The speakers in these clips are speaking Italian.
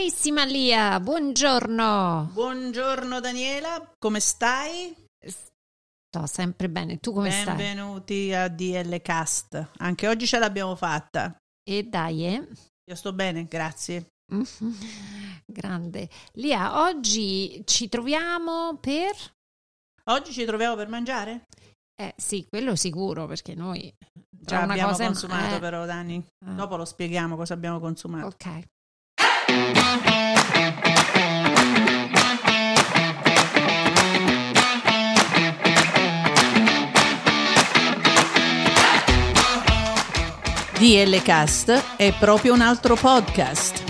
Carissima Lia, buongiorno. Buongiorno Daniela, come stai? Sto sempre bene, tu come Benvenuti stai? Benvenuti a DL Cast. Anche oggi ce l'abbiamo fatta. E dai, eh? Io sto bene, grazie. Grande. Lia, oggi ci troviamo per... Oggi ci troviamo per mangiare? Eh sì, quello sicuro, perché noi... Già una abbiamo consumato eh, però, Dani. eh. Dopo lo spieghiamo cosa abbiamo consumato. Ok. DL Cast è proprio un altro podcast.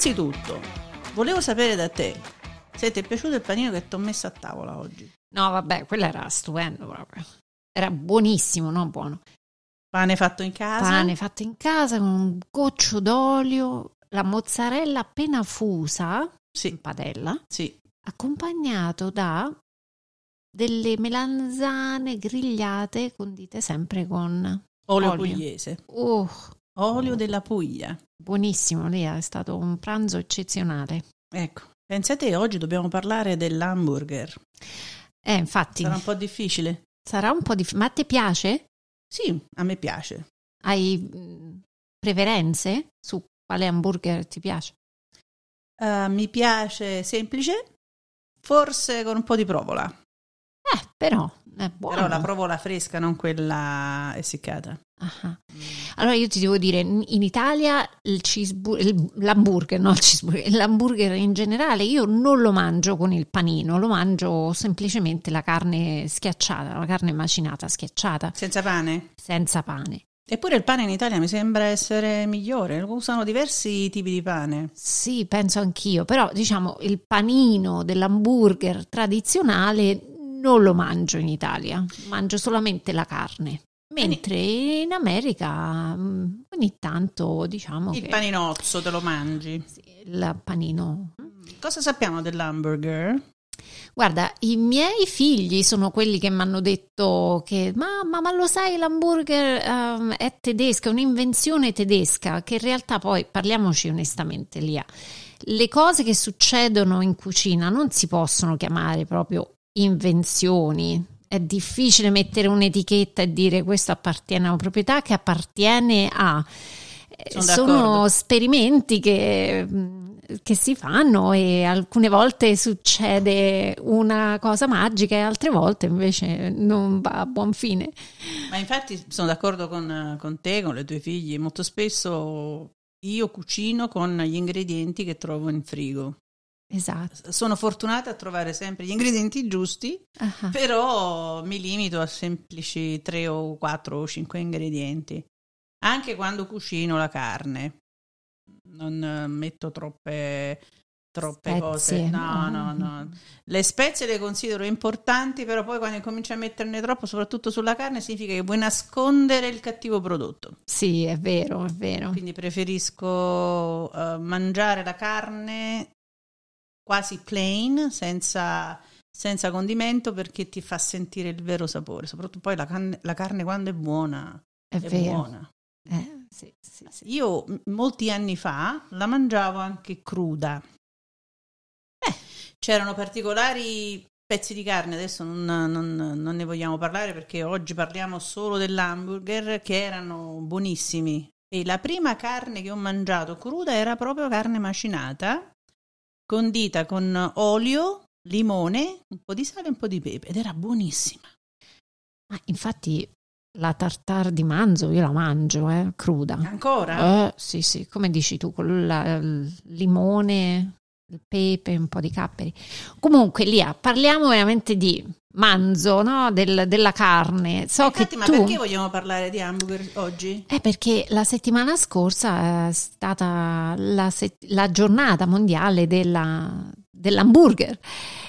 Innanzitutto, volevo sapere da te se ti è piaciuto il panino che ti ho messo a tavola oggi. No, vabbè, quello era stupendo proprio. Era buonissimo, non buono. Pane fatto in casa? Pane fatto in casa con un goccio d'olio, la mozzarella appena fusa, in Sì, padella, sì. accompagnato da delle melanzane grigliate condite sempre con Olio, Olio. pugliese. Oh, Olio della Puglia. Buonissimo, lì è stato un pranzo eccezionale. Ecco, pensate oggi dobbiamo parlare dell'hamburger. Eh, infatti, Sarà un po' difficile? sarà un po' di... Ma a te piace? Sì, a me piace. Hai mh, preferenze su quale hamburger ti piace? Eh, mi piace semplice, forse con un po' di provola. Eh, però è buono. Però la provola fresca, non quella essiccata. Ah. Allora io ti devo dire, in Italia il cheesebu- il- l'hamburger, no il cheeseburger, l'hamburger in generale io non lo mangio con il panino, lo mangio semplicemente la carne schiacciata, la carne macinata schiacciata, Senza pane? senza pane. Eppure il pane in Italia mi sembra essere migliore. Usano diversi tipi di pane. Sì, penso anch'io, però diciamo il panino dell'hamburger tradizionale non lo mangio in Italia, mangio solamente la carne. Mentre in America mm, ogni tanto diciamo Il che paninozzo te lo mangi. sì, il panino Cosa sappiamo dell'hamburger? Guarda, i miei figli sono quelli che mi hanno detto che mamma, ma lo sai, l'hamburger ehm, è tedesca, è un'invenzione tedesca, che in realtà poi, parliamoci onestamente, Lia, le cose che succedono in cucina non si possono chiamare proprio invenzioni. È difficile mettere un'etichetta e dire questo appartiene a una proprietà che appartiene a... Sono Sono d'accordo. esperimenti che, che si fanno e alcune volte succede una cosa magica e altre volte invece non va a buon fine. Ma infatti sono d'accordo con, con te, con le tue figlie. Molto spesso io cucino con gli ingredienti che trovo in frigo. Esatto. Sono fortunata a trovare sempre gli ingredienti giusti, Ah, però mi limito a semplici 3 o 4 o 5 ingredienti. Anche quando cucino la carne. Non metto troppe, troppe Spezie. cose. No, no, no. Le spezie le considero importanti, però poi quando cominci a metterne troppo, soprattutto sulla carne, significa che vuoi nascondere il cattivo prodotto. Sì, è vero, è vero. Quindi preferisco eh, mangiare la carne quasi plain, senza, senza condimento, perché ti fa sentire il vero sapore. Soprattutto poi la, can- la carne quando è buona. È, È, buona. Eh, sì, sì, sì. Io m- molti anni fa la mangiavo anche cruda. Eh, c'erano particolari pezzi di carne, adesso non, non- non ne vogliamo parlare perché oggi parliamo solo dell'hamburger che erano buonissimi. E la prima carne che ho mangiato cruda era proprio carne macinata, condita con olio, limone, un po' di sale e un po' di pepe ed era buonissima. Ma infatti la tartare di manzo io la mangio, eh, cruda. Ancora? Eh, sì, sì, come dici tu, con la- il limone, il pepe, un po' di capperi. Comunque, Lia, parliamo veramente di manzo, no? Del- della carne. So Infatti, che ma tu... perché vogliamo parlare di hamburger oggi? Eh, perché la settimana scorsa è stata la, set- la giornata mondiale della- dell'hamburger.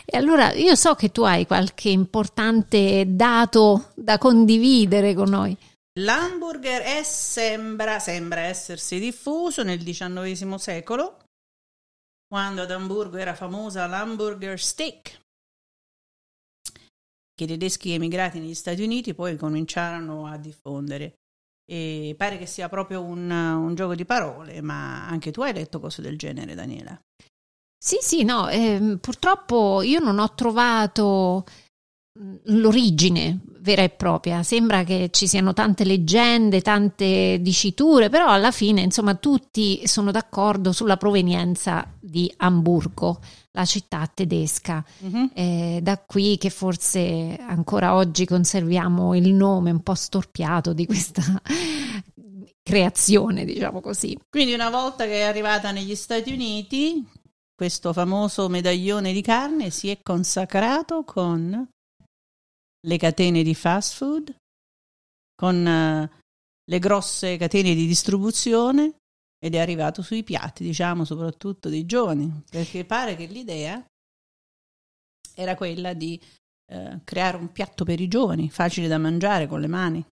E allora io so che tu hai qualche importante dato da condividere con noi. L'hamburger è, sembra, sembra essersi diffuso nel XIX secolo, quando ad Amburgo era famosa l'hamburger steak, che i tedeschi emigrati negli Stati Uniti poi cominciarono a diffondere. E pare che sia proprio un, un gioco di parole, ma anche tu hai letto cose del genere, Daniela. Sì, sì, no, ehm, purtroppo io non ho trovato l'origine vera e propria. Sembra che ci siano tante leggende, tante diciture, però alla fine, insomma, tutti sono d'accordo sulla provenienza di Amburgo, la città tedesca. Mhm. È da qui che forse ancora oggi conserviamo il nome un po' storpiato di questa creazione, diciamo così. Quindi una volta che è arrivata negli Stati Uniti, questo famoso medaglione di carne si è consacrato con le catene di fast food, con eh, le grosse catene di distribuzione ed è arrivato sui piatti, diciamo, soprattutto dei giovani, perché pare che l'idea era quella di eh, creare un piatto per i giovani, facile da mangiare con le mani.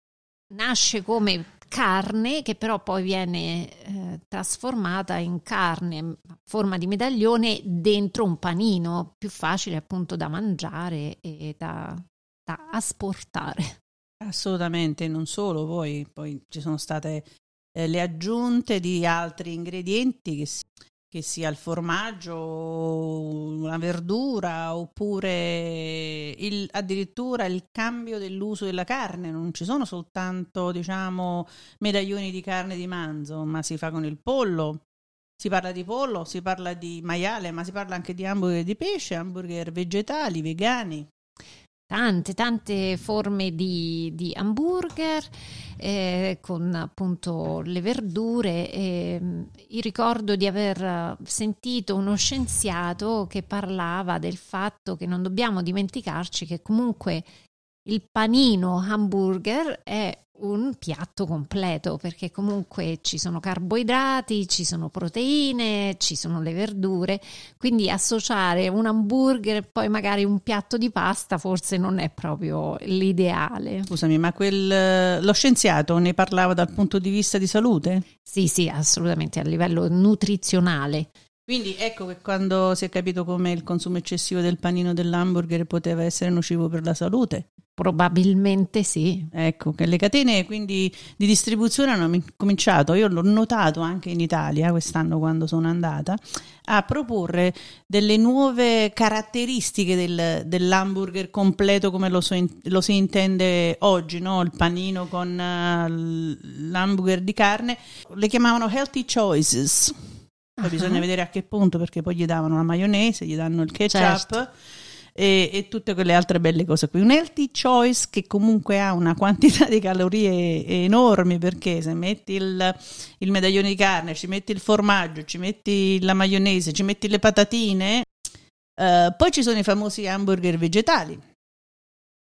nasce come carne che però poi viene eh, trasformata in carne a forma di medaglione dentro un panino più facile appunto da mangiare e da, da asportare. Assolutamente, non solo, poi, poi ci sono state eh, le aggiunte di altri ingredienti che, si- che sia il formaggio, una verdura oppure il- addirittura il cambio dell'uso della carne. Non ci sono soltanto, diciamo, medaglioni di carne di manzo, ma si fa con il pollo. Si parla di pollo, si parla di maiale, ma si parla anche di hamburger di pesce, hamburger vegetali, vegani. Tante, tante forme di, di hamburger eh, con appunto le verdure. E, mh, io ricordo di aver eh, sentito uno scienziato che parlava del fatto che non dobbiamo dimenticarci che comunque il panino hamburger è un piatto completo perché comunque ci sono carboidrati, ci sono proteine, ci sono le verdure, quindi associare un hamburger e poi magari un piatto di pasta forse non è proprio l'ideale. Scusami, ma quel, eh, lo scienziato ne parlava dal punto di vista di salute? Sì, sì, assolutamente a livello nutrizionale. Quindi ecco che quando si è capito come il consumo eccessivo del panino dell'hamburger poteva essere nocivo per la salute. Probabilmente sì. Ecco, che le catene quindi di distribuzione hanno mi- cominciato, io l'ho notato anche in Italia quest'anno quando sono andata, a proporre delle nuove caratteristiche del- dell'hamburger completo come lo, so in- lo si intende oggi, no? il panino con l- l'hamburger di carne, le chiamavano healthy choices. Poi Ah. bisogna vedere a che punto perché poi gli davano la maionese, gli danno il ketchup Certo. E, e tutte quelle altre belle cose qui. Un healthy choice che comunque ha una quantità di calorie enormi perché se metti il, il medaglione di carne, ci metti il formaggio, ci metti la maionese, ci metti le patatine, eh, poi ci sono i famosi hamburger vegetali.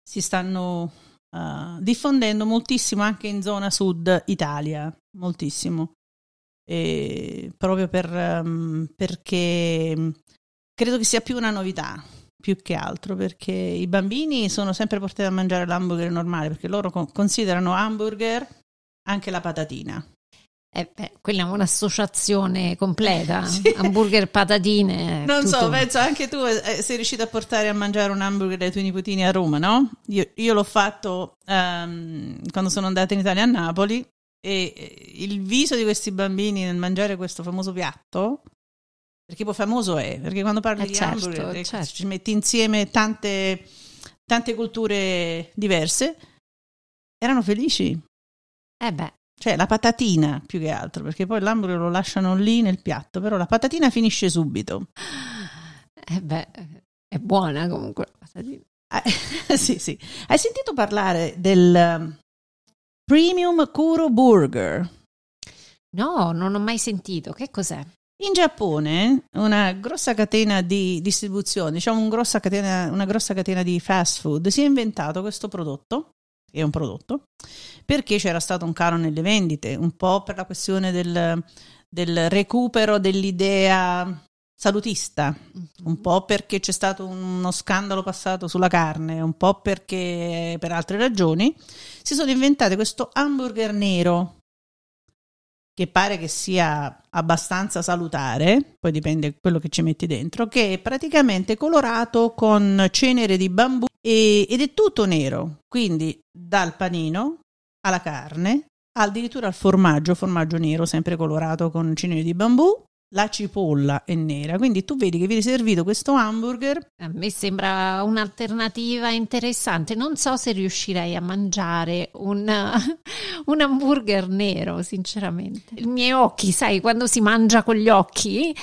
Si stanno eh, diffondendo moltissimo anche in zona sud Italia, moltissimo. E proprio per, ehm, perché mm, credo che sia più una novità più che altro perché i bambini sono sempre portati a mangiare l'hamburger normale perché loro con- considerano hamburger anche la patatina. Eh, beh, quella è un'associazione completa. Sì. Hamburger, patatine. Non so, tutto. penso anche tu eh, sei riuscito a portare a mangiare un hamburger dai tuoi nipotini a Roma, no? Io, io l'ho fatto ehm, quando sono andata in Italia a Napoli e eh, il viso di questi bambini nel mangiare questo famoso piatto, perché poi famoso è, perché quando parli Eh, di certo, hamburger eh, certo. ci metti insieme tante, tante culture diverse, erano felici. Eh beh, Cioè la patatina più che altro, perché poi l'hamburger lo lasciano lì nel piatto, però la patatina finisce subito. eh beh, è buona comunque la patatina. Ah, sì, sì. Hai sentito parlare del um, Premium Kuro Burger? No, non ho mai sentito. Che cos'è? In Giappone, una grossa catena di distribuzione, diciamo un grossa catena, una grossa catena di fast food, si è inventato questo prodotto, che è un prodotto, perché c'era stato un calo nelle vendite, un po' per la questione del, del recupero dell'idea salutista, un po' perché c'è stato uno scandalo passato sulla carne, un po' perché per altre ragioni, si sono inventate questo hamburger nero che pare che sia abbastanza salutare, poi dipende quello che ci metti dentro, che è praticamente colorato con cenere di bambù e, ed è tutto nero, quindi dal panino alla carne, addirittura al formaggio, formaggio nero sempre colorato con cenere di bambù la cipolla è nera, quindi tu vedi che viene servito questo hamburger. A me sembra un'alternativa interessante. Non so se riuscirei a mangiare un, un hamburger nero, sinceramente. I miei occhi, sai, quando si mangia con gli occhi,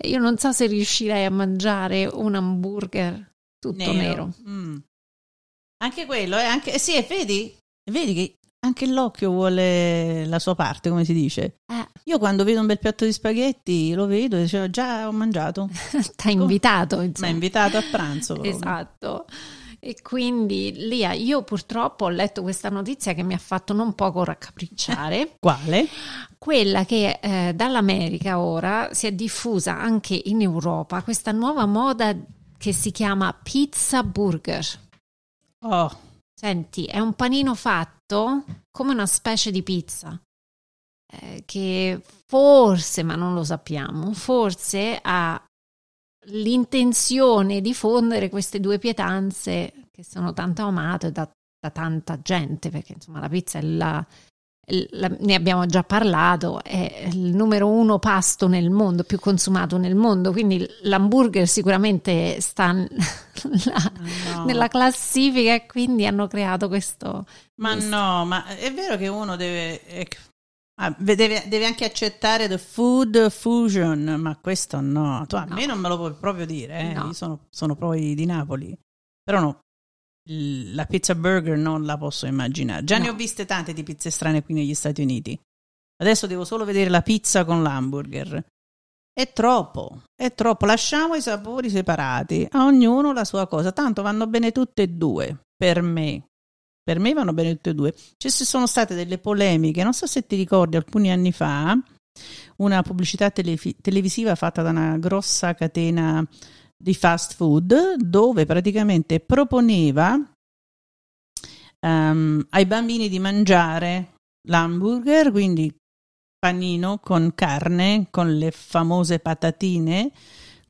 io non so se riuscirei a mangiare un hamburger tutto nero. nero. Mm. Anche quello, eh, anche, eh sì, vedi, vedi che anche l'occhio vuole la sua parte, come si dice. Eh. Io quando vedo un bel piatto di spaghetti lo vedo e dicevo già ho mangiato. Ti ha invitato, Mi ha invitato a pranzo. Proprio. Esatto. E quindi Lia, io purtroppo ho letto questa notizia che mi ha fatto non poco raccapricciare. Quale? Quella che eh, dall'America ora si è diffusa anche in Europa questa nuova moda che si chiama pizza burger. Oh. Senti, è un panino fatto come una specie di pizza eh, che forse, ma non lo sappiamo, forse ha l'intenzione di fondere queste due pietanze che sono tanto amate da, da tanta gente, perché insomma la pizza è la, ne abbiamo già parlato, è il numero uno pasto nel mondo, più consumato nel mondo, quindi l'hamburger sicuramente sta no. nella classifica e quindi hanno creato questo. Ma questo. no, ma è vero che uno deve, ah, deve, deve, anche accettare the food fusion, ma questo no, tu a no. me non me lo puoi proprio dire, eh? no. io sono, sono poi di Napoli, però no, la pizza burger non la posso immaginare. Già no. ne ho viste tante di pizze strane qui negli Stati Uniti. Adesso devo solo vedere la pizza con l'hamburger. È troppo, è troppo. Lasciamo i sapori separati, a ognuno la sua cosa. Tanto vanno bene tutte e due, per me. Per me vanno bene tutte e due. Ci sono state delle polemiche, non so se ti ricordi, alcuni anni fa, una pubblicità telefi- televisiva fatta da una grossa catena di fast food dove praticamente proponeva um, ai bambini di mangiare l'hamburger, quindi panino con carne, con le famose patatine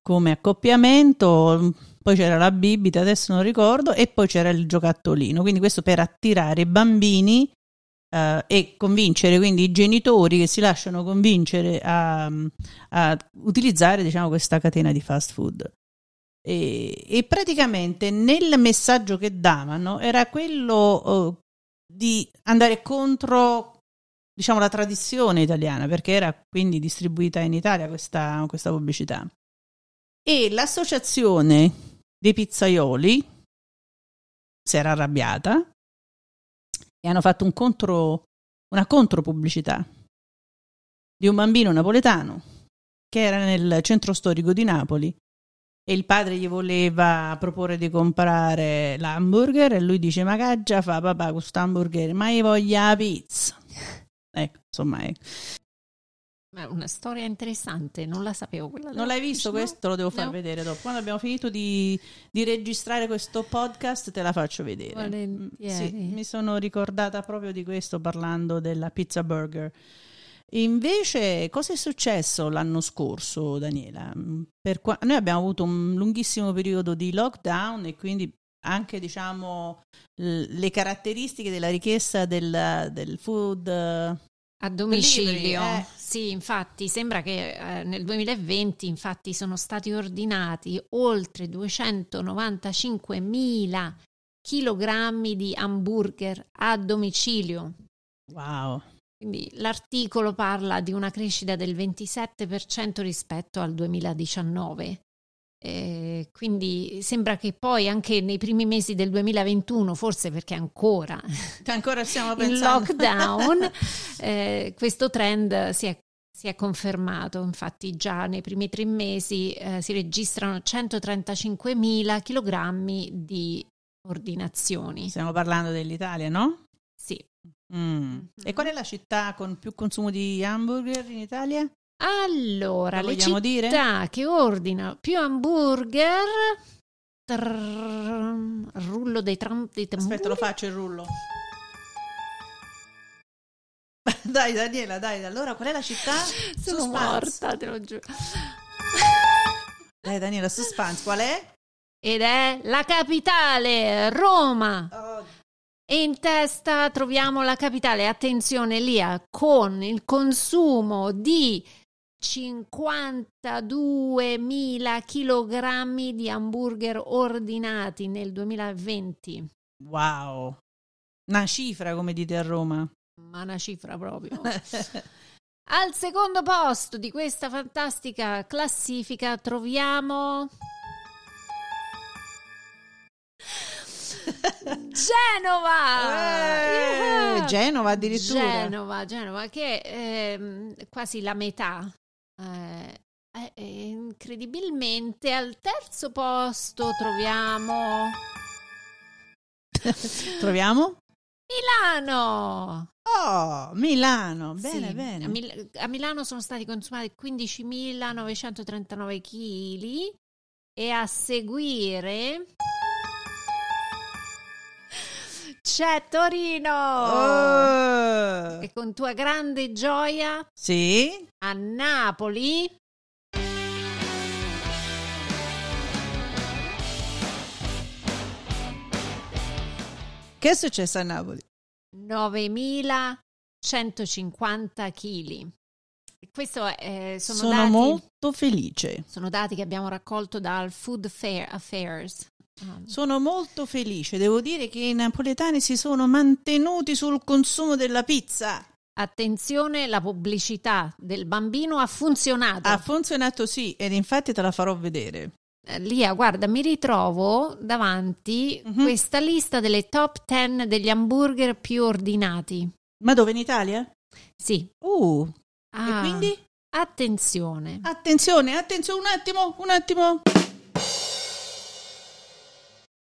come accoppiamento, poi c'era la bibita, adesso non ricordo, e poi c'era il giocattolino. Quindi questo per attirare i bambini uh, e convincere quindi i genitori che si lasciano convincere a, a utilizzare diciamo, questa catena di fast food. E, e, praticamente nel messaggio che davano era quello uh, di andare contro diciamo la tradizione italiana perché era quindi distribuita in Italia questa, questa pubblicità. E l'associazione dei pizzaioli si era arrabbiata e hanno fatto un contro, una contropubblicità di un bambino napoletano che era nel centro storico di Napoli e il padre gli voleva proporre di comprare l'hamburger e lui dice ma che già fa papà questo hamburger ma io voglio la pizza ecco insomma ecco. una storia interessante, non la sapevo. Quella non l'hai visto no? questo? Lo devo far no. vedere dopo. Quando abbiamo finito di, di, registrare questo podcast, te la faccio vedere. Mm, sì, mi sono ricordata proprio di questo parlando della pizza burger. Invece, cosa è successo l'anno scorso, Daniela? Qua- noi abbiamo avuto un lunghissimo periodo di lockdown e quindi anche diciamo l- le caratteristiche della richiesta del, del food a domicilio. Eh. Sì, infatti sembra che eh, nel 2020 infatti sono stati ordinati oltre 295 mila chilogrammi di hamburger a domicilio. Wow. Quindi l'articolo parla di una crescita del 27% rispetto al 2019. Eh, quindi sembra che poi anche nei primi mesi del 2021, forse perché ancora, ancora in lockdown, eh, questo trend si è Si è confermato, infatti già nei primi tre mesi eh, si registrano 135.000 kg di ordinazioni. Stiamo parlando dell'Italia, no? Sì. Mm. E qual è la città con più consumo di hamburger in Italia? Allora, le città dire? che ordina più hamburger... Trrr, rullo dei, tram, dei tamburi. Aspetta, lo faccio il rullo. dai Daniela, dai, allora qual è la città? Sono suspense. morta, te lo giuro. Dai Daniela, suspense, qual è? Ed è la capitale, Roma. Oh. E in testa troviamo la capitale, attenzione Lia, con il consumo di 52.000 kg di hamburger ordinati nel 2020. Wow, una cifra come dite a Roma ma una cifra proprio. Al secondo posto di questa fantastica classifica troviamo Genova! Eh, yeah. Genova addirittura. Genova, Genova che è eh, quasi la metà. Eh, incredibilmente al terzo posto troviamo troviamo Milano! Oh, Milano, bene, sì, bene. A, Mil- a, Milano sono stati consumati 15.939 kg e a seguire c'è Torino! Oh. E con tua grande gioia sì. a Napoli Che è successo a Napoli? 9150 kg. Questo è, sono, sono dati, molto felice. Sono dati che abbiamo raccolto dal Food Fair Affairs. Sono molto felice. Devo dire che i napoletani si sono mantenuti sul consumo della pizza. Attenzione, la pubblicità del bambino ha funzionato. Ha funzionato sì, ed infatti te la farò vedere. Eh, Lia, guarda, mi ritrovo davanti uh-huh. questa lista delle top 10 degli hamburger più ordinati. Ma dove in Italia? Sì. Uh. Ah, e quindi? Attenzione. Attenzione, attenzione, un attimo, un attimo.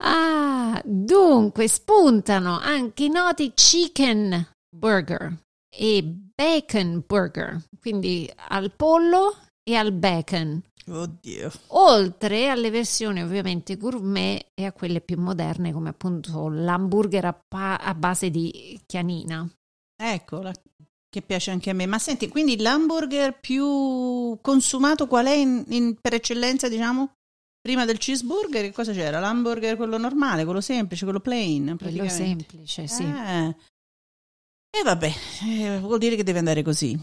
Ah, dunque spuntano anche i noti chicken burger e bacon burger, quindi al pollo e al bacon. Oddio. Oltre alle versioni ovviamente gourmet e a quelle più moderne come appunto l'hamburger a, pa- a base di chianina. Eccola, che piace anche a me. Ma senti, quindi l'hamburger più consumato qual è in, in, per eccellenza, diciamo? Prima del cheeseburger, che cosa c'era? L'hamburger quello normale, quello semplice, quello plain? Quello semplice, sì. Eh. E vabbè, eh, vuol dire che deve andare così.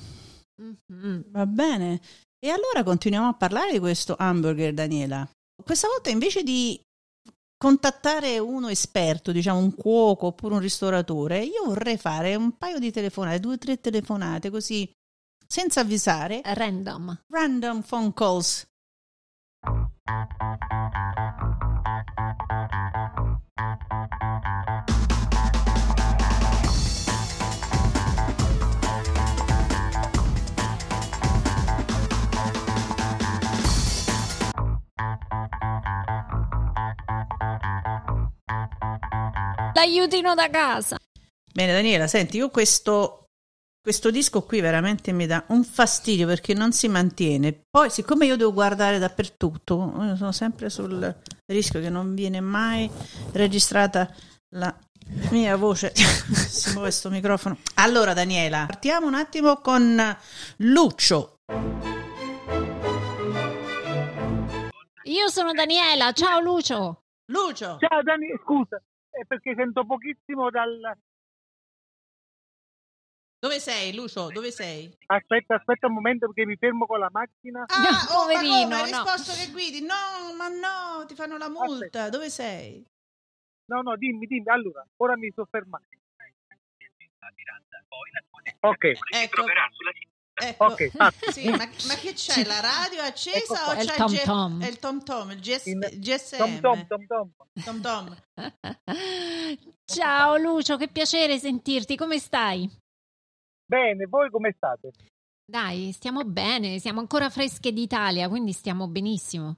Mm-hmm. Va bene. E allora continuiamo a parlare di questo hamburger, Daniela. Questa volta invece di contattare uno esperto, diciamo un cuoco oppure un ristoratore, io vorrei fare un paio di telefonate, due o tre telefonate così, senza avvisare. Random. Random phone calls. L'aiutino da casa. Bene, Daniela, senti, io questo, questo disco qui veramente mi dà un fastidio perché non si mantiene. Poi, siccome io devo guardare dappertutto, sono sempre sul rischio che non viene mai registrata la mia voce. si muove questo microfono. Allora, Daniela, partiamo un attimo con Lucio. Io sono Daniela, ciao Lucio. Lucio. Ciao Daniela, scusa, è perché sento pochissimo dal... Dove sei, Lucio? Dove sei? Aspetta, aspetta un momento perché mi fermo con la macchina. Ah, no, oh, poverino, ma hai no. risposto che guidi? No, ma no, ti fanno la multa. Aspetta. Dove sei? No, no, dimmi, dimmi. Allora, ora mi sto fermando. Ok. Ecco. Ecco, okay, sì, ma, ma, che c'è? La radio accesa ecco o c'è il tom, tom. il tom tom, il GS- In, GSM? Tom tom, tom, tom, tom. Ciao Lucio, che piacere sentirti, come stai? Bene, voi come state? Dai, stiamo bene, siamo ancora fresche d'Italia, quindi stiamo benissimo.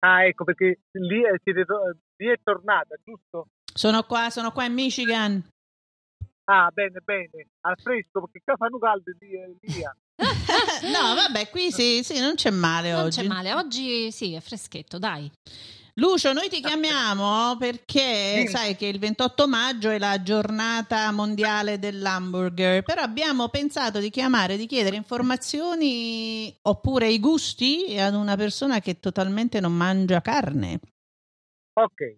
Ah, ecco, perché lì è, siete to- lì è tornata, giusto? Sono qua, sono qua in Michigan. Ah, bene, bene. Al fresco, perché qua fanno caldo lì, eh, via. no, vabbè, qui sì, sì, non c'è male Non oggi. c'è male, oggi sì, è freschetto, dai. Lucio, noi ti chiamiamo perché sai che il 28 maggio è la giornata mondiale dell'hamburger, però abbiamo pensato di chiamare, di chiedere informazioni oppure i gusti ad una persona che totalmente non mangia carne. Ok,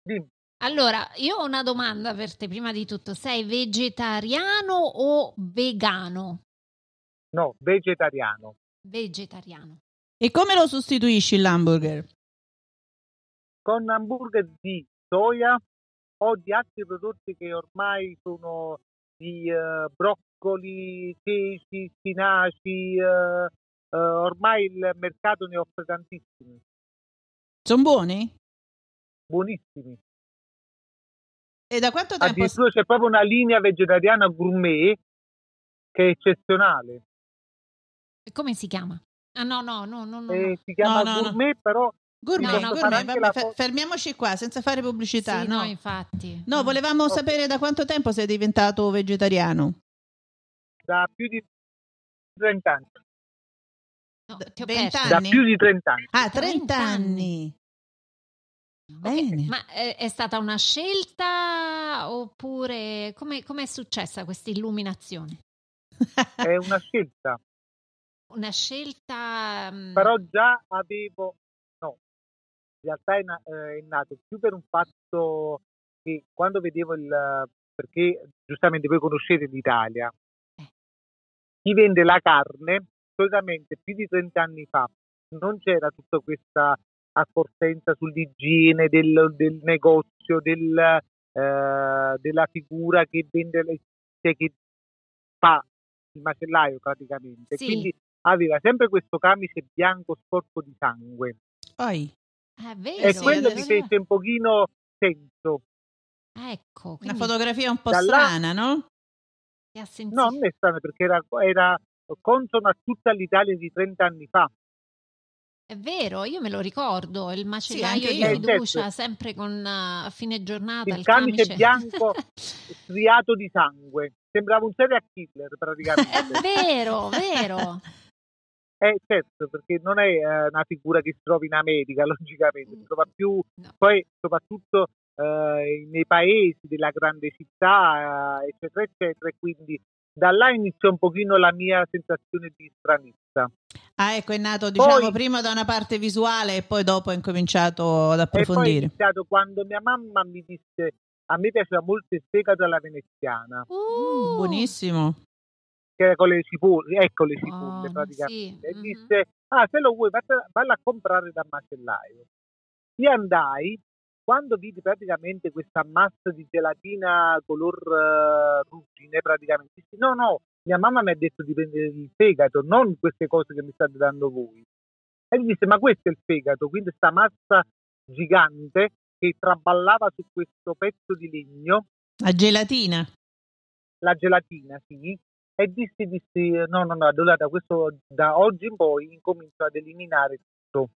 dimmi. Allora, io ho una domanda per te, prima di tutto, sei vegetariano o vegano? No, vegetariano. Vegetariano. E come lo sostituisci l'hamburger? Con hamburger di soia o di altri prodotti che ormai sono di eh, broccoli, ceci, spinaci. eh, eh, ormai il mercato ne offre tantissimi, Sono buoni? buonissimi. E da quanto tempo? Addirittura c'è proprio una linea vegetariana gourmet che è eccezionale. E Come si chiama? Ah no, no, no, no, no. Eh, no. si chiama No, no, no. gourmet, però Gourmet, No, no, gourmet, vabbè, la fermiamoci qua senza fare pubblicità. Sì, no. no, infatti. No, volevamo Ok. sapere da quanto tempo sei diventato vegetariano. da più di 30 anni. No, ti ho 20 perso. Da più di 30 anni. Ah, 30 30 anni. Bene. Ma eh, è stata una scelta oppure come è successa questa illuminazione? È una scelta. Una scelta... mm, però già avevo, in realtà è, eh, è nato più per un fatto che quando vedevo il, perché giustamente voi conoscete l'Italia, Eh. chi vende la carne, solitamente più di 30 anni fa non c'era tutta questa accortenza sull'igiene del, del negozio, del, eh, della figura che vende le cioè che fa il macellaio praticamente. Sì. Quindi aveva sempre questo camice bianco sporco di sangue Poi, È vero. e sì, quello mi fece un pochino senso. Ecco, una quindi fotografia un po' Da là- strana, no? No, non è strano perché era, era consono a tutta l'Italia di 30 anni fa. È vero, io me lo ricordo, il macellaio anche di. Eh, fiducia, certo. sempre con a fine giornata Il camice bianco striato di sangue. Sembrava un serial killer praticamente. È vero, vero. Eh, certo, perché non è eh, una figura che si trova in America, logicamente, si trova più No. poi soprattutto eh, nei paesi della grande città, eh, eccetera, eccetera, e quindi da là iniziò un pochino la mia sensazione di stranezza. Ah, ecco, è nato, diciamo, Poi- prima da una parte visuale e poi dopo ha incominciato ad E poi è approfondire. iniziato quando mia mamma mi disse a me piaceva molto il fegato alla veneziana, Mm, Uh, buonissimo. Che era con le cipolle, ecco le cipolle buono, praticamente. sì, E disse, ah se lo vuoi vallo a comprare dal macellaio. Io andai, quando vidi praticamente questa massa di gelatina color eh, ruggine, praticamente, dissi, no no, mia mamma mi ha detto di prendere il fegato, non queste cose che mi state dando voi. E gli disse, ma questo è il fegato, quindi questa massa gigante che traballava su questo pezzo di legno, La gelatina. la gelatina, sì, e dissi, dissi, no, no, no, allora da, questo, da oggi in poi incomincio ad eliminare tutto.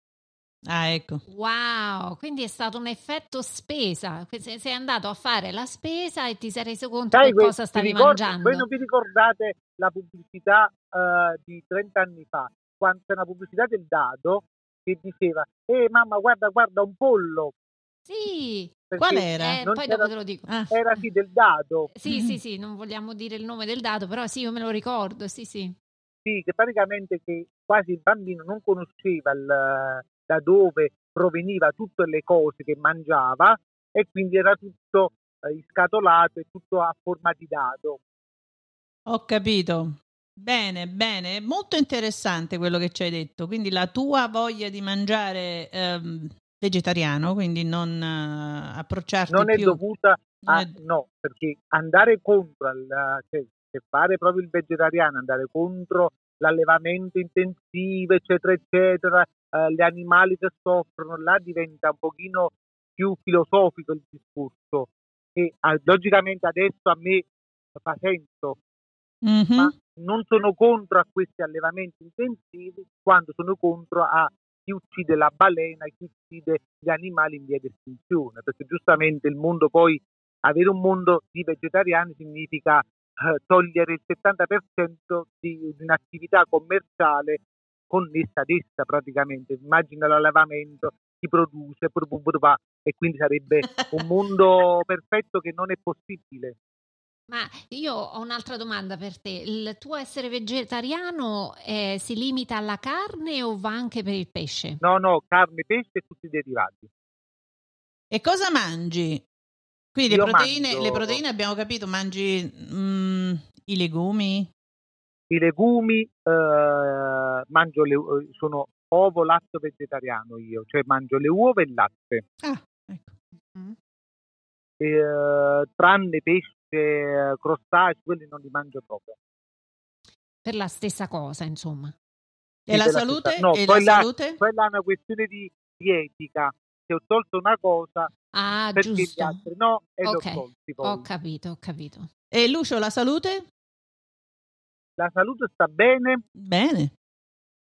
Ah, ecco. Wow, quindi è stato un effetto spesa. Sei andato a fare la spesa e ti sei reso conto Sai, che que- cosa stavi ricordi- mangiando. Voi non vi ricordate la pubblicità eh, di 30 anni fa, quando c'è una pubblicità del dado che diceva, eh mamma guarda, guarda un pollo. Sì, Qual era? eh, poi dopo te lo dico. Ah, Era sì del dado, Sì, sì, sì, non vogliamo dire il nome del dato, però sì, io me lo ricordo, sì, sì. sì, che praticamente che quasi il bambino non conosceva il- da dove proveniva tutte le cose che mangiava e quindi era tutto eh, scatolato e tutto a forma di dado. ho capito. Bene, bene, molto interessante quello che ci hai detto. Quindi la tua voglia di mangiare ehm, vegetariano, quindi non eh, approcciarti Non è più. dovuta a è- no, perché andare contro al, cioè, se fare proprio il vegetariano, andare contro l'allevamento intensivo, eccetera, eccetera, eh, gli animali che soffrono, là diventa un pochino più filosofico il discorso. E ah, logicamente adesso a me fa senso Mhm. ma non sono contro a questi allevamenti intensivi quando sono contro a chi uccide la balena, chi uccide gli animali in via di estinzione, perché giustamente il mondo poi, avere un mondo di vegetariani significa eh, togliere il 70% di, di un'attività commerciale connessa ad essa praticamente. Immagina l'allevamento, chi produce, e quindi sarebbe un mondo perfetto che non è possibile. Ma io ho un'altra domanda per te. Il tuo essere vegetariano eh, si limita alla carne o va anche per il pesce? No, no, carne, pesce e tutti i derivati. E cosa mangi? Quindi le proteine, mangio- le proteine abbiamo capito, mangi mm, i legumi? I legumi, eh, mangio le, sono ovo latto vegetariano io, cioè mangio le uova e il latte, Ah, ecco. eh, tranne pesce, eh, crostacei, quelli non li mangio proprio. Per la stessa cosa, insomma. E Sì, la la salute? stessa- no, e la quella- salute? Quella è una questione di, di etica. Se ho tolto una cosa, Ah, perché gli giusto. altri no, e Ok, li ho tolti poi. Ho capito, ho capito. E Lucio, la salute? La salute sta bene, Bene.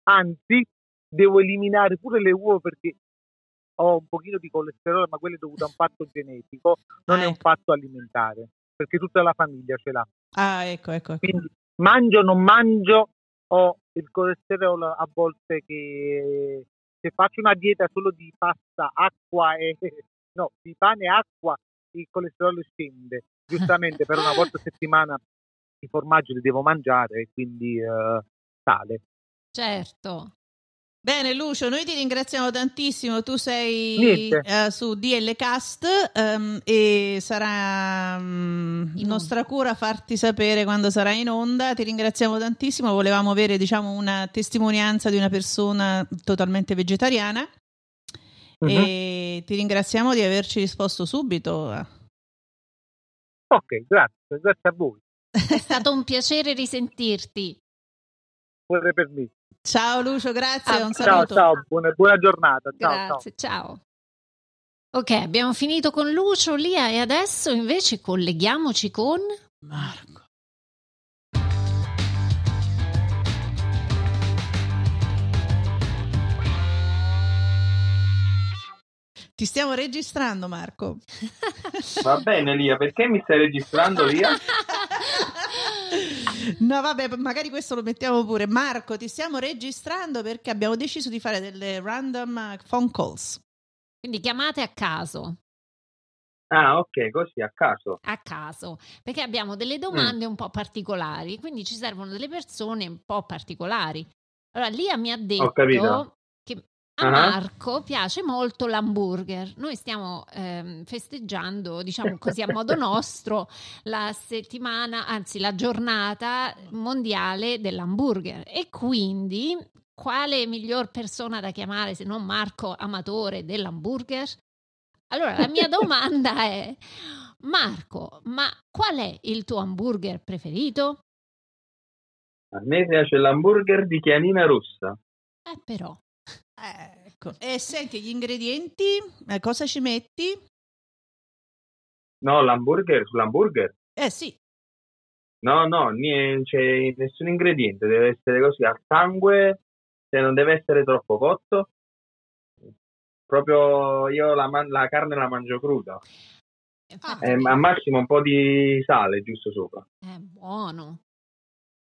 anzi, devo eliminare pure le uova perché ho un pochino di colesterolo, ma quello è dovuto a un fatto genetico, non Ah, è un ecco. fatto alimentare, perché tutta la famiglia ce l'ha. Ah, ecco, ecco. ecco. Quindi mangio non mangio, ho il colesterolo a volte che se faccio una dieta solo di pasta, acqua e no, di pane e acqua, il colesterolo scende. Giustamente per una volta a settimana i formaggi li devo mangiare e quindi eh, sale. Certo. Bene, Lucio, noi ti ringraziamo tantissimo. Tu sei eh, su DL Cast ehm, e sarà In nostra cura farti sapere quando sarà in onda. Ti ringraziamo tantissimo. Volevamo avere, diciamo, una testimonianza di una persona totalmente vegetariana Mhm. e ti ringraziamo di averci risposto subito. Ok, grazie, grazie a voi. È stato un piacere risentirti. Pure per me. Ciao Lucio, grazie, Ah, un Ciao, saluto. ciao, buona, buona giornata. Ciao, ciao. Grazie, ciao. Ok, abbiamo finito con Lucio, Lia e adesso invece colleghiamoci con... Marco. Ti stiamo registrando, Marco. Va bene, Lia, perché mi stai registrando, Lia? No, vabbè, magari questo lo mettiamo pure. Marco, ti stiamo registrando perché abbiamo deciso di fare delle random eh, phone calls. Quindi chiamate a caso, Ah, ok, così a caso. a caso, perché abbiamo delle domande un po' particolari, quindi ci servono delle persone un po' particolari. Allora, Lia mi ha detto capito. che a Ah. Marco piace molto l'hamburger. Noi stiamo ehm, festeggiando, diciamo così, a modo nostro, la settimana, anzi la giornata mondiale dell'hamburger. E quindi, quale miglior persona da chiamare se non Marco, amatore dell'hamburger? Allora, la mia domanda è, Marco, ma qual è il tuo hamburger preferito? A me piace l'hamburger di chianina rossa. Eh, però. Eh, ecco. E senti gli ingredienti, eh, cosa ci metti? No, l'hamburger sull'hamburger? Eh sì, No, no, non c'è nessun ingrediente, deve essere così al sangue, se non deve essere troppo cotto. Proprio io la, man- la carne la mangio cruda. Infatti, E al massimo un po' di sale giusto sopra. è buono.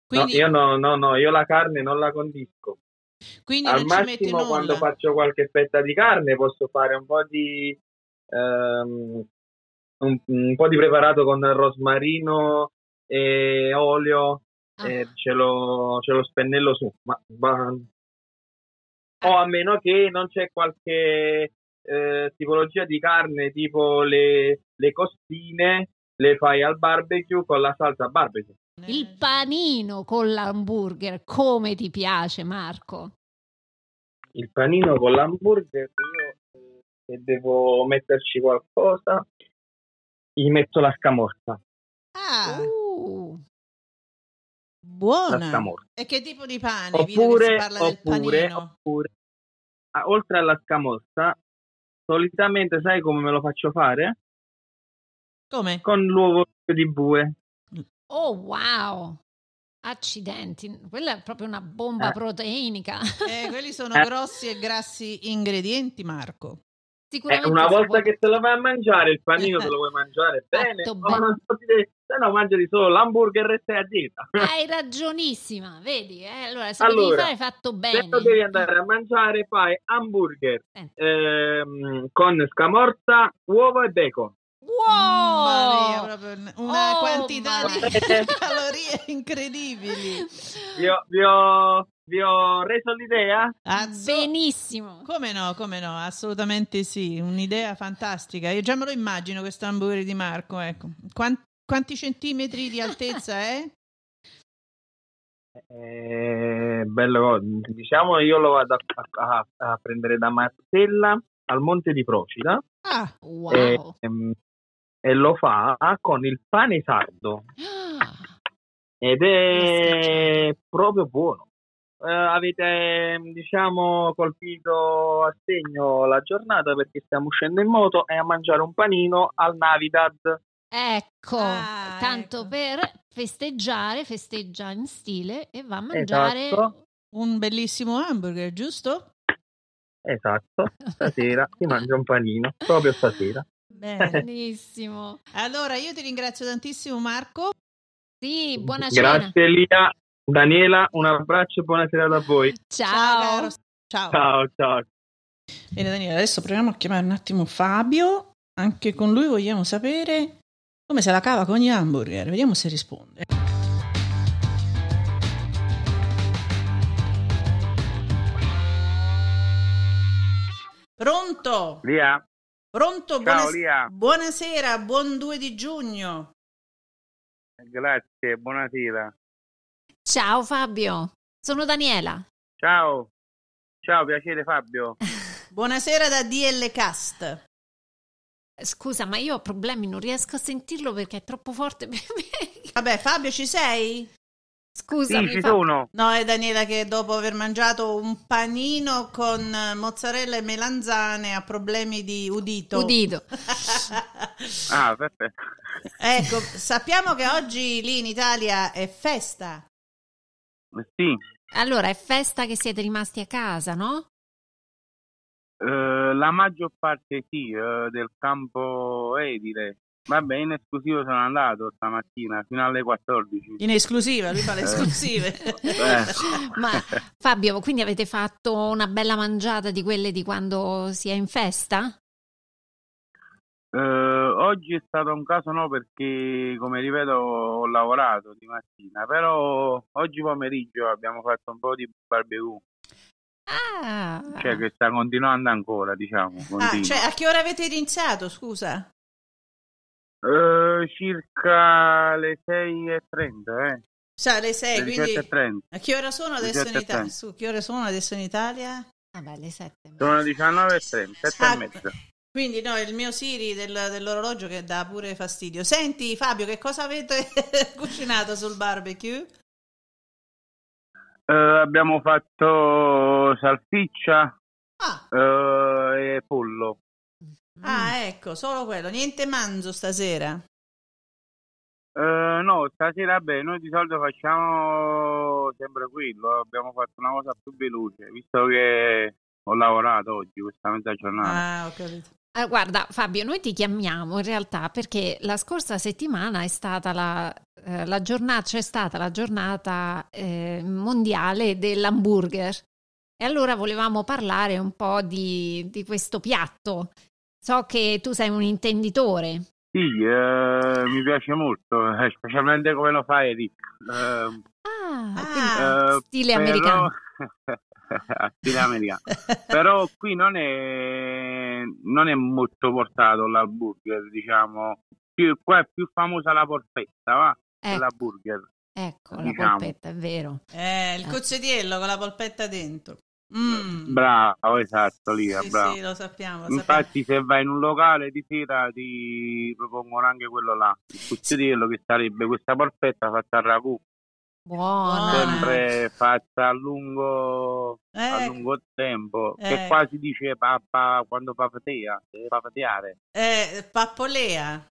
quindi, no, io no, no, no, io la carne non la condisco. Quindi Al massimo quando faccio qualche fetta di carne posso fare un po' di ehm, un, un po' di preparato con rosmarino e olio Ah, e ce lo, ce lo spennello su. Ma, ma- o a meno che non c'è qualche eh, tipologia di carne tipo le, le costine, le fai al barbecue con la salsa barbecue. Il panino con l'hamburger, come ti piace, Marco? il panino con l'hamburger, io eh, se devo metterci qualcosa, gli metto la scamorza. Ah, Uh, La buona. scamorza. E che tipo di pane? Visto che si Oppure, parla del oppure, panino. oppure ah, oltre alla scamorza, solitamente sai come me lo faccio fare? Come? Con l'uovo di bue. Oh, wow. Accidenti, quella è proprio una bomba Eh. proteinica. Eh, quelli sono Eh. grossi e grassi ingredienti, Marco. Eh, Sicuramente una si volta può- che te lo vai a mangiare, il panino te lo vuoi mangiare bene, o bene. non so dire, se no mangi solo l'hamburger e stai a dieta. Hai ragionissima, vedi? eh? Allora, se lo devi Allora, fare fatto Se bene. lo devi andare a mangiare, fai hamburger ehm, con scamorza, uovo e bacon. Wow! Proprio una Oh, quantità di calorie incredibili. Vi ho, vi ho- vi ho reso l'idea? Azzo. Benissimo. Come no, come no, assolutamente sì, un'idea fantastica. Io già me lo immagino questo hamburger di Marco, ecco. Quan- quanti centimetri di altezza è? Eh, bello, diciamo io lo vado a, a- a prendere da Martella al Monte di Procida Ah, Wow. e, ehm, e lo fa con il pane sardo Ah, ed è proprio buono. Eh, avete diciamo colpito a segno la giornata perché stiamo uscendo in moto e a mangiare un panino al Navidad. Ecco, Ah, tanto ecco. per festeggiare, festeggia in stile e va a mangiare. Esatto. un bellissimo hamburger, giusto? Esatto, stasera si mangia un panino, proprio stasera. Benissimo. Allora, io ti ringrazio tantissimo Marco. Sì, buona cena. Grazie Lia, Daniela, un abbraccio e buona serata a voi. Ciao. caro. Ciao. Ciao, ciao. Bene Daniele, adesso proviamo a chiamare un attimo Fabio. Anche con lui vogliamo sapere come se la cava con gli hamburger. Vediamo se risponde. Pronto? Lia, Pronto? ciao Lia, Buonasera, buon 2 di giugno. grazie, buonasera. Ciao Fabio, sono Daniela. Ciao, ciao, piacere Fabio. Buonasera da DL Cast. Scusa, ma io ho problemi, non riesco a sentirlo perché è troppo forte per me. Vabbè, Fabio, ci sei? Scusami. Sì, ci sono. No, è Daniela che dopo aver mangiato un panino con eh, mozzarella e melanzane ha problemi di udito. Udito. Ah, perfetto. ecco, sappiamo che oggi lì in Italia è festa. Sì, Allora, è festa che siete rimasti a casa, no? eh, la maggior parte sì, eh, del campo edile. Vabbè, in esclusivo sono andato stamattina fino alle 14. In esclusiva, lui fa le esclusive. Eh. Ma Fabio, quindi avete fatto una bella mangiata di quelle di quando si è in festa? Eh, oggi è stato un caso no perché, come ripeto, ho lavorato di mattina, però oggi pomeriggio abbiamo fatto un po' di barbecue, Ah, cioè che sta continuando ancora, diciamo. Ah, cioè, a che ora avete iniziato, scusa? Eh, circa le 6.30, eh. Sa, alle 6, Le quindi 18.30. a che ora sono adesso in 17:30. Italia? Su, che ore sono adesso in Italia? vabbè, le sette. Sono le 19.30, 7 Ah, e mezza. Quindi no, il mio Siri del- dell'orologio che dà pure fastidio. Senti Fabio, che cosa avete cucinato sul barbecue? Eh, abbiamo fatto salsiccia Ah, eh, e pollo. Ah, ecco, solo quello, niente manzo stasera. Eh, no, stasera beh, noi di solito facciamo sempre quello, abbiamo fatto una cosa più veloce, visto che ho lavorato oggi, questa mezza giornata. Ah, ho capito. Eh, guarda Fabio, noi ti chiamiamo in realtà perché la scorsa settimana è stata la, eh, la giornata, c'è stata la giornata eh, mondiale dell'hamburger e allora volevamo parlare un po' di, di questo piatto. So che tu sei un intenditore. Sì, eh, mi piace molto, eh, specialmente come lo fai Eric. Eh, Ah, Ah. eh, stile però- americano. stile americano. Però qui non è, non è molto portato l'hamburger, diciamo. Più- qua è più famosa la polpetta, va? Ecco, La burger. ecco la diciamo. polpetta, è vero. Eh, il cozzetiello con la polpetta dentro. Mm. Bravo, esatto, lì, Sì, bravo. sì, lo sappiamo. lo sappiamo. Infatti, se vai in un locale di sera ti propongono anche quello là, il cucciariello che sarebbe questa polpetta fatta a ragù, Buona. Sempre fatta a lungo, a Eh, lungo tempo, eh. che quasi dice papà quando papatea, deve papateare. eh, pappolea.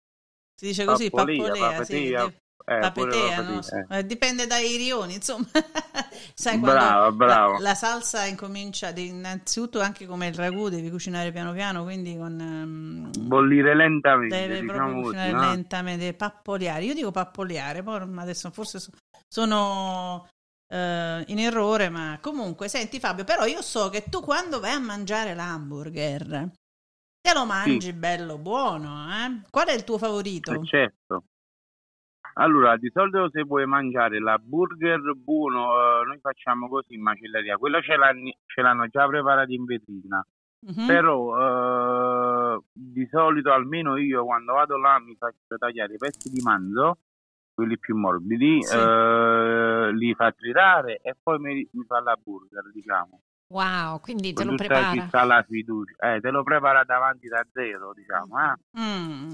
Si dice così, Pappolea, pappolea. sì, pappolea. de- Eh, la pure petea, la no? petea, Eh, dipende dai rioni, insomma. Sai, Brava, quando brava. La, la salsa incomincia, innanzitutto anche come il ragù, devi cucinare piano piano, quindi con... ehm, Bollire lentamente, proprio diciamo così, cucinare no? lentamente, pappoliare. Io dico pappoliare, poi adesso forse so- sono eh, in errore, ma comunque, senti Fabio, però io so che tu quando vai a mangiare l'hamburger, te lo mangi bello buono, eh? Qual è il tuo favorito? Eh, certo. Allora, di solito se vuoi mangiare la burger buono, eh, noi facciamo così in macelleria. Quello ce l'hanno, ce l'hanno già preparato in vetrina. Mhm. Però eh, di solito, almeno io quando vado là mi faccio tagliare i pezzi di manzo, quelli più morbidi, Sì. eh, li fa tritare e poi mi, mi fa la burger, diciamo. Wow, quindi te lo prepara. chi sta la fiducia. Eh, te lo prepara davanti da zero, diciamo. eh. Mm.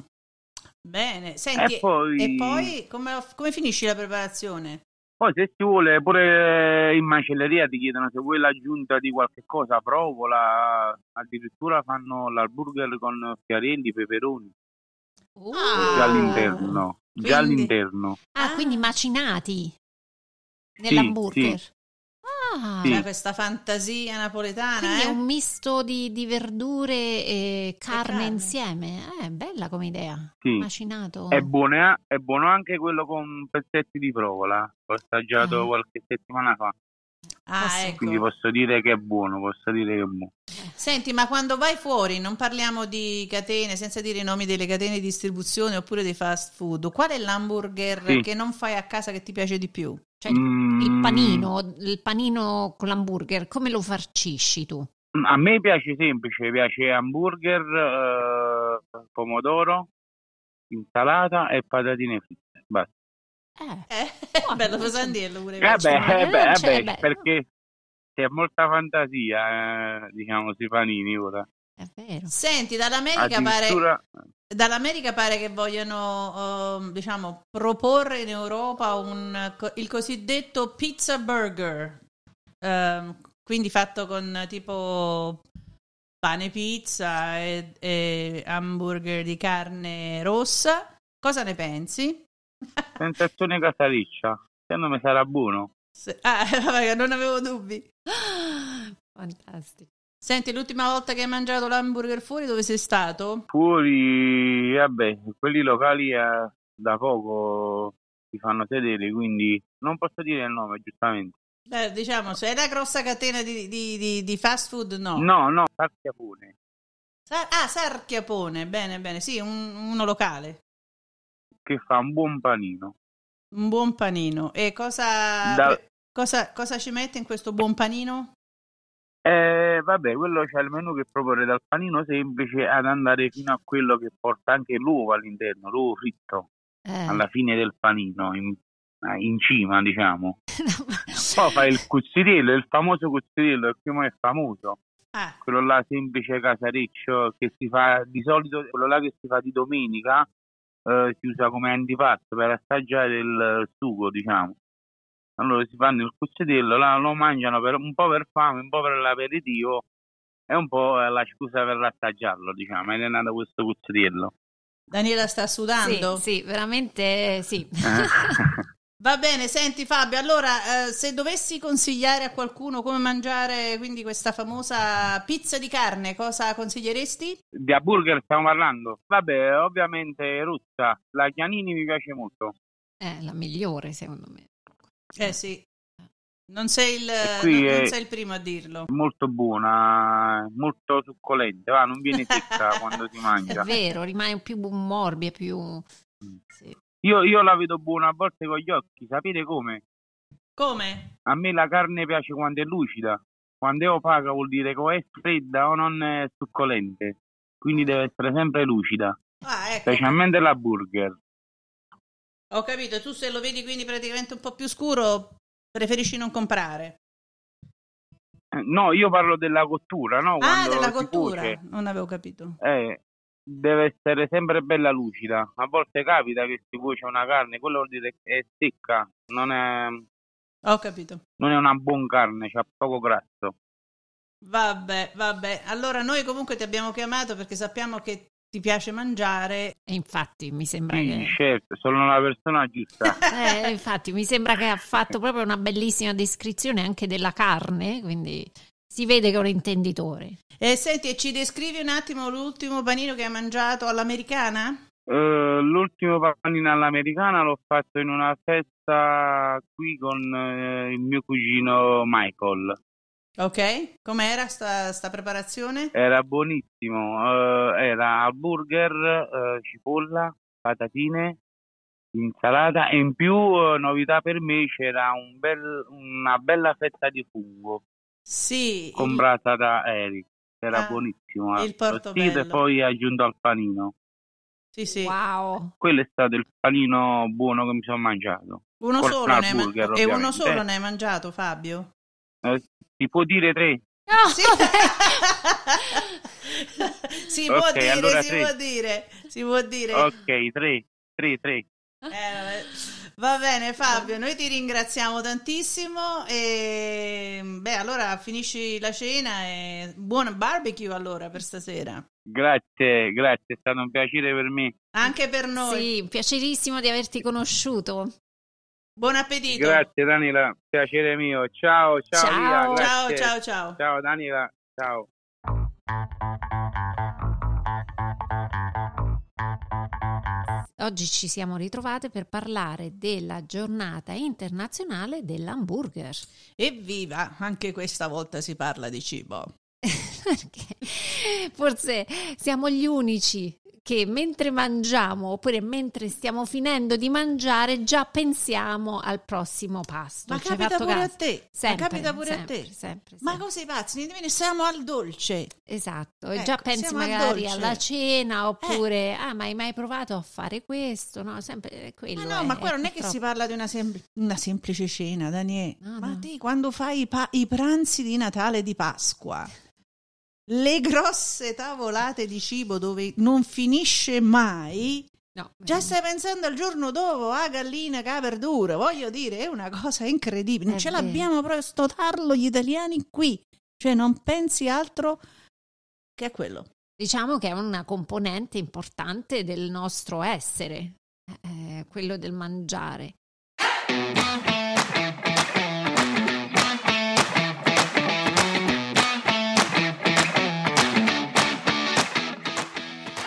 Bene, senti, E poi, e poi come, come finisci la preparazione? poi se si vuole, pure in macelleria ti chiedono se vuoi l'aggiunta di qualche cosa, provola. Addirittura fanno l'hamburger con fiorelli, peperoni. Uh. Già all'interno. Già Quindi- all'interno. Ah, Ah. quindi macinati nell'hamburger. sì. Ah, Sì. C'è questa fantasia napoletana, quindi è eh? un misto di, di verdure e carne, carne. insieme. Eh, bella come idea. Sì. Macinato. È buono, eh? è buono anche quello con pezzetti di provola. L'ho assaggiato Ah. qualche settimana fa. Ah, Posso- ecco. Quindi posso dire che è buono, posso dire che è buono. Senti, ma quando vai fuori, non parliamo di catene, senza dire i nomi delle catene di distribuzione oppure dei fast food, qual è l'hamburger Sì. che non fai a casa che ti piace di più? Cioè, il Mm, panino, il panino con l'hamburger, come lo farcisci tu? A me piace semplice, piace hamburger, eh, pomodoro, insalata e patatine fritte. Basta. Eh, Eh, bello insomma. pesantiello pure Vabbè, ma eh, beh, c'è- eh, beh, beh. perché c'è molta fantasia, eh, diciamo, sui panini ora. è vero. Senti, dall'America pare, Addirittura, dall'America pare che vogliono, ehm, diciamo, proporre in Europa un, il cosiddetto pizza burger, Ehm, quindi fatto con tipo pane pizza e, e hamburger di carne rossa. Cosa ne pensi? sensazione casareccia, secondo me sarà buono. Se- Ah, vabbè, non avevo dubbi. Fantastico. Senti, l'ultima volta che hai mangiato l'hamburger fuori, dove sei stato? Fuori, vabbè, quelli locali eh, da poco si fanno sedere, quindi non posso dire il nome, giustamente. Beh, diciamo, se è la grossa catena di, di- di- di fast food, no. No, no, Sarchiapone, Sa- ah, Sarchiapone, bene, bene, sì, un- uno locale, che fa un buon panino. Un buon panino. E cosa, Da- cosa, cosa ci mette in questo buon panino? Eh, vabbè, quello c'è il menù che propone dal panino semplice ad andare fino a quello che porta anche l'uovo all'interno, l'uovo fritto Eh. alla fine del panino, in, eh, in cima, diciamo. Poi fa il cuzzitiello, il famoso cuzzitiello, il primo è famoso, Ah, quello là semplice casareccio che si fa di solito, quello là che si fa di domenica, eh, si usa come antipasto per assaggiare il sugo, diciamo. Allora si fanno il cuzzitello, là lo mangiano per, un po' per fame, un po' per l'aperitivo e un po' è la scusa per assaggiarlo, diciamo. Ed è nato questo cuzzitello. Daniela sta Sì, sudando. sì, veramente sì. Eh. Va bene, senti Fabio, allora eh, se dovessi consigliare a qualcuno come mangiare quindi questa famosa pizza di carne, cosa consiglieresti? Di hamburger stiamo parlando? Vabbè, ovviamente russa. La Chianini mi piace molto. È la migliore, secondo me. Eh sì, non sei il, non- non è- sei il primo a dirlo. Molto buona, molto succolente, va, non viene secca quando si È mangia. vero, rimane più morbida, più... Sì. Io, io la vedo buona a volte con gli occhi, sapete come? Come? A me la carne piace quando è lucida, quando è opaca vuol dire che o è fredda o non è succolente, quindi deve essere sempre lucida, Ah, ecco, specialmente la burger. ho capito, tu se lo vedi quindi praticamente un po' più scuro, preferisci non comprare. Eh, No, io parlo della cottura, no? Ah, Quando della si cottura, cuoce. non avevo capito. Eh, deve essere sempre bella lucida. A volte capita che si cuoce una carne, quello vuol dire che è secca, non è, Ho capito. non è una buona carne, c'ha poco grasso. Vabbè, vabbè. Allora noi comunque ti abbiamo chiamato perché sappiamo che ti piace mangiare. E infatti mi sembra Sì, che... certo, sono la persona giusta. Eh, infatti mi sembra che ha fatto proprio una bellissima descrizione anche della carne, quindi si vede che è un intenditore. E senti, e ci descrivi un attimo l'ultimo panino che hai mangiato all'americana? Eh, l'ultimo panino all'americana l'ho fatto in una festa qui con eh, il mio cugino Michael. Ok, com'era sta, sta preparazione? Era buonissimo, eh, era hamburger, eh, cipolla, patatine, insalata e in più eh, novità per me c'era un bel- una bella fetta di fungo Sì, il- comprata da Eric. Era Ah, buonissimo. il arrostito portobello. e poi aggiunto al panino. sì, sì. Wow! Quello è stato il panino buono che mi sono mangiato. Uno Col solo ne hai man- e uno solo ne hai mangiato, Fabio? Eh, si può dire tre? No, Sì. si può Ok, dire, allora si tre. può dire, si può dire. Ok, tre, tre, tre. Eh, vabbè. Va bene Fabio, noi ti ringraziamo tantissimo e beh allora finisci la cena e buon barbecue allora per stasera. Grazie, grazie, è stato un piacere per me. Anche per noi. Sì, piacerissimo di averti conosciuto. Buon appetito. Grazie Danila, piacere mio. Ciao, ciao, Ciao. Ciao, ciao, ciao. Ciao Danila, ciao. Oggi ci siamo ritrovate per parlare della giornata internazionale dell'hamburger. Evviva, anche questa volta si parla di cibo. Perché forse siamo gli unici che mentre mangiamo oppure mentre stiamo finendo di mangiare già pensiamo al prossimo pasto. Ma hai capita pure caso? a te. Sempre, Ma capita pure sempre, a te. sempre, Ma i pazzi? Siamo al dolce. Esatto, e Ecco, già pensi al magari dolce. alla cena oppure ah, ma hai mai provato a fare questo? No, sempre eh, quello. Ma no, è- ma qua non è che purtroppo- si parla di una, sem- una semplice cena, Daniele. No, ma no. te quando fai i, pa- i pranzi di Natale e di Pasqua, le grosse tavolate di cibo dove non finisce mai, No, già eh, stai pensando al giorno dopo a gallina che ha verdura. Voglio dire, è una cosa incredibile. Non ce vero. l'abbiamo proprio sto tarlo gli italiani qui. Cioè, non pensi altro che a quello. Diciamo che è una componente importante del nostro essere, eh, quello del mangiare.